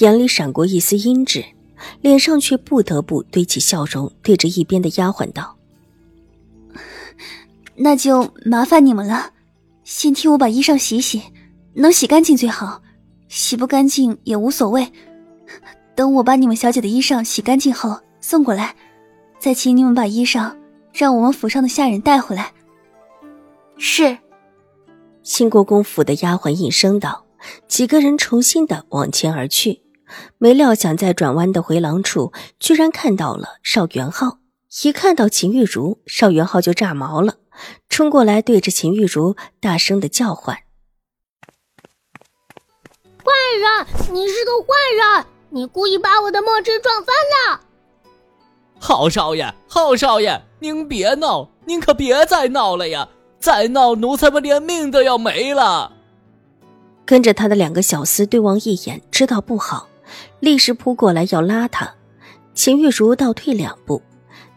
眼里闪过一丝阴鸷，脸上却不得不堆起笑容，对着一边的丫鬟道：“ 那就麻烦你们了，先替我把衣裳洗洗，能洗干净最好，洗不干净也无所谓。等我把你们小姐的衣裳洗干净后送过来，再请你们把衣裳让我们府上的下人带回来。”是，新国公府的丫鬟应声道，几个人重新的往前而去。没料想，在转弯的回廊处，居然看到了邵元浩。一看到秦玉茹，邵元浩就炸毛了，冲过来对着秦玉茹大声的叫唤：“坏人！你是个坏人！你故意把我的墨汁撞翻了！”浩少爷，浩少爷，您别闹，您可别再闹了呀！再闹，奴才们连命都要没了。跟着他的两个小厮对望一眼，知道不好。立时扑过来要拉他，秦玉茹倒退两步，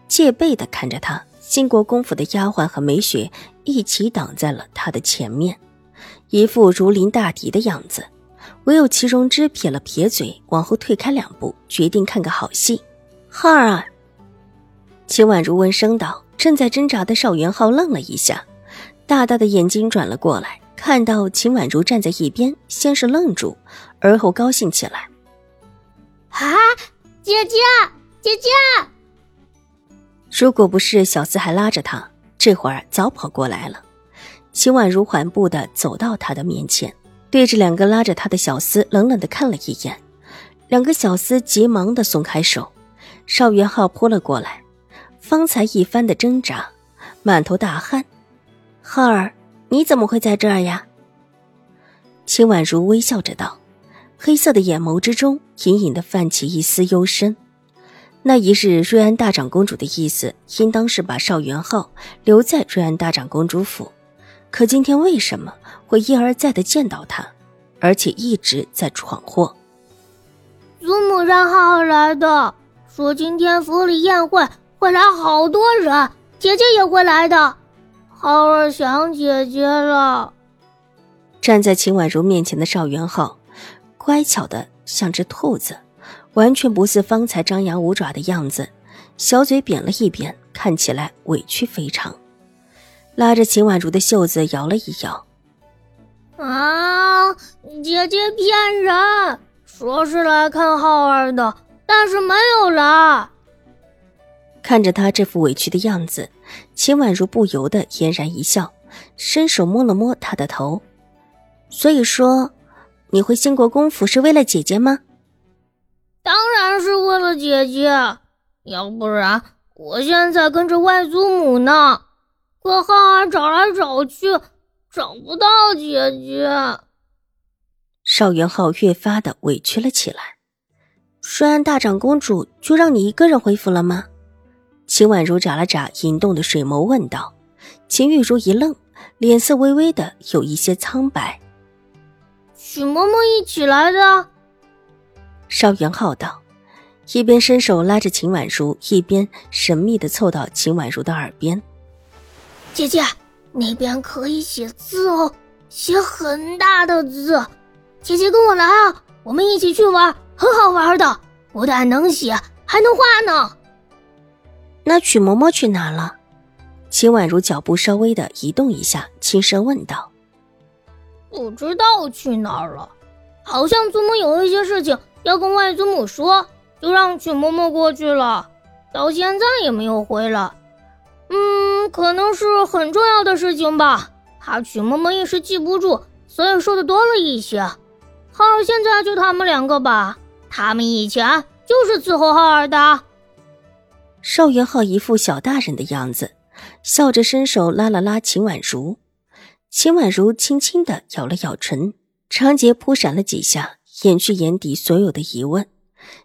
戒备的看着他。兴国公府的丫鬟和梅雪一起挡在了他的前面，一副如临大敌的样子。唯有齐荣之撇了撇嘴，往后退开两步，决定看个好戏。浩儿，秦婉如闻声道。正在挣扎的邵元浩愣了一下，大大的眼睛转了过来，看到秦婉如站在一边，先是愣住，而后高兴起来。啊，姐姐，姐姐！如果不是小厮还拉着他，这会儿早跑过来了。秦婉如缓步的走到他的面前，对着两个拉着他的小厮冷冷的看了一眼，两个小厮急忙的松开手。邵元浩扑了过来，方才一番的挣扎，满头大汗。浩儿，你怎么会在这儿呀？秦婉如微笑着道。黑色的眼眸之中隐隐的泛起一丝幽深。那一日，瑞安大长公主的意思应当是把邵元浩留在瑞安大长公主府，可今天为什么会一而再的见到他，而且一直在闯祸？祖母让浩儿来的，说今天府里宴会会来好多人，姐姐也会来的。浩儿想姐姐了。站在秦婉如面前的邵元浩。乖巧的像只兔子，完全不似方才张牙舞爪的样子，小嘴扁了一扁，看起来委屈非常。拉着秦婉如的袖子摇了一摇：“啊，姐姐骗人，说是来看浩儿的，但是没有来。”看着他这副委屈的样子，秦婉如不由得嫣然一笑，伸手摸了摸他的头，所以说。你回兴国公府是为了姐姐吗？当然是为了姐姐，要不然我现在跟着外祖母呢。可浩儿找来找去，找不到姐姐。邵元浩越发的委屈了起来。顺安大长公主就让你一个人回府了吗？秦婉如眨了眨盈动的水眸问道。秦玉茹一愣，脸色微微的有一些苍白。许嬷嬷一起来的，邵元浩道，一边伸手拉着秦婉如，一边神秘的凑到秦婉如的耳边：“姐姐，那边可以写字哦，写很大的字。姐姐跟我来啊，我们一起去玩，很好玩的，不但能写，还能画呢。”那曲嬷嬷去哪了？秦婉如脚步稍微的移动一下，轻声问道。不知道去哪儿了，好像祖母有一些事情要跟外祖母说，就让曲嬷嬷过去了，到现在也没有回来。嗯，可能是很重要的事情吧，怕曲嬷嬷一时记不住，所以说的多了一些。浩儿现在就他们两个吧，他们以前就是伺候浩儿的。邵元浩一副小大人的样子，笑着伸手拉了拉秦婉如。秦婉如轻轻的咬了咬唇，长睫扑闪了几下，掩去眼底所有的疑问，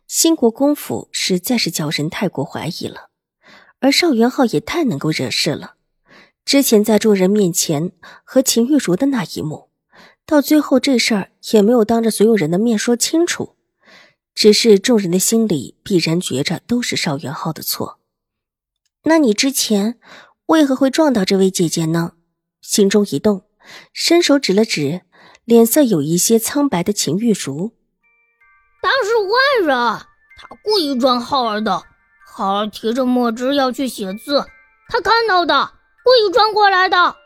兴国公府实在是叫人太过怀疑了，而邵元浩也太能够惹事了。之前在众人面前和秦玉茹的那一幕，到最后这事儿也没有当着所有人的面说清楚，只是众人的心里必然觉着都是邵元浩的错。那你之前为何会撞到这位姐姐呢？心中一动，伸手指了指脸色有一些苍白的秦玉茹。他是坏人，他故意撞浩儿的。浩儿提着墨汁要去写字，他看到的，故意撞过来的。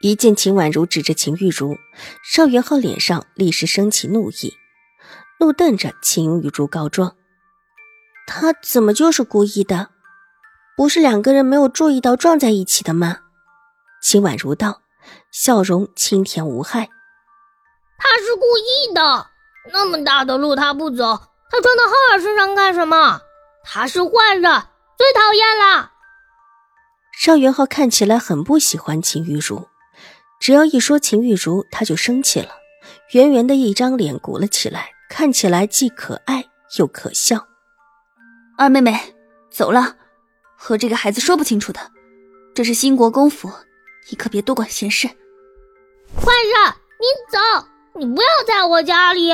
一见秦婉如指着秦玉茹，邵元浩脸上立时升起怒意，怒瞪着秦玉茹告状：“他怎么就是故意的？不是两个人没有注意到撞在一起的吗？”秦婉如道，笑容清甜无害：“他是故意的。”那么大的路他不走，他撞到浩儿身上干什么？他是坏人，最讨厌了。邵元浩看起来很不喜欢秦玉茹，只要一说秦玉茹，他就生气了，圆圆的一张脸鼓了起来，看起来既可爱又可笑。二妹妹，走了，和这个孩子说不清楚的。这是兴国公府，你可别多管闲事。坏人，你走。你不要在我家里！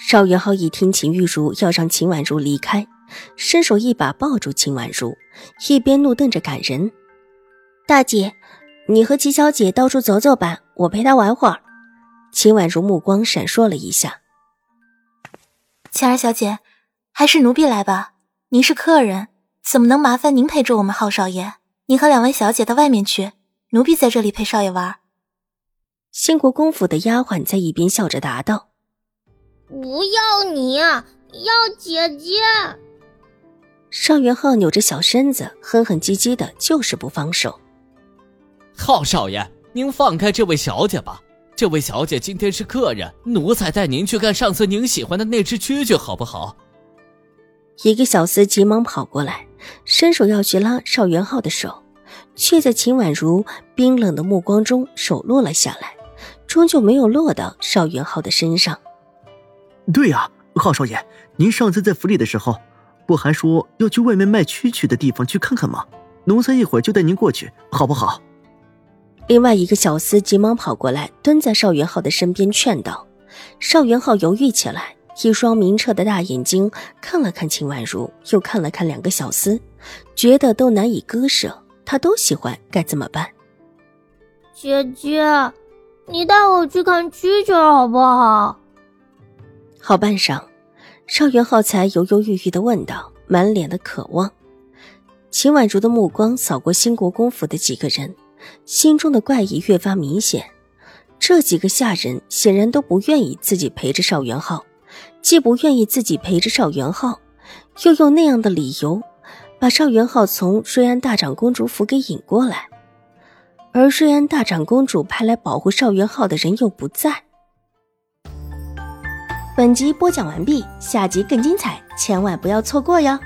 邵元浩一听秦玉茹要让秦婉如离开，伸手一把抱住秦婉如，一边怒瞪着赶人：“大姐，你和齐小姐到处走走吧，我陪她玩会儿。”秦婉如目光闪烁了一下：“晴儿小姐，还是奴婢来吧。您是客人，怎么能麻烦您陪着我们浩少爷？您和两位小姐到外面去，奴婢在这里陪少爷玩。”兴国公府的丫鬟在一边笑着答道：“不要你，要姐姐。”邵元浩扭着小身子，哼哼唧唧的，就是不放手。浩少爷，您放开这位小姐吧。这位小姐今天是客人，奴才带您去看上次您喜欢的那只蛐蛐，好不好？一个小厮急忙跑过来，伸手要去拉邵元浩的手，却在秦婉如冰冷的目光中手落了下来。终究没有落到邵元浩的身上。对呀，浩少爷，您上次在府里的时候，不还说要去外面卖蛐蛐的地方去看看吗？奴才一会儿就带您过去，好不好？另外一个小厮急忙跑过来，蹲在邵元浩的身边劝道。邵元浩犹豫起来，一双明澈的大眼睛看了看秦婉如，又看了看两个小厮，觉得都难以割舍，他都喜欢，该怎么办？姐姐。你带我去看蛐蛐好不好？好半晌，邵元浩才犹犹豫豫的问道，满脸的渴望。秦婉如的目光扫过兴国公府的几个人，心中的怪异越发明显。这几个下人显然都不愿意自己陪着邵元浩，既不愿意自己陪着邵元浩，又用那样的理由把邵元浩从瑞安大长公主府给引过来。而瑞安大长公主派来保护邵元浩的人又不在。本集播讲完毕，下集更精彩，千万不要错过哟。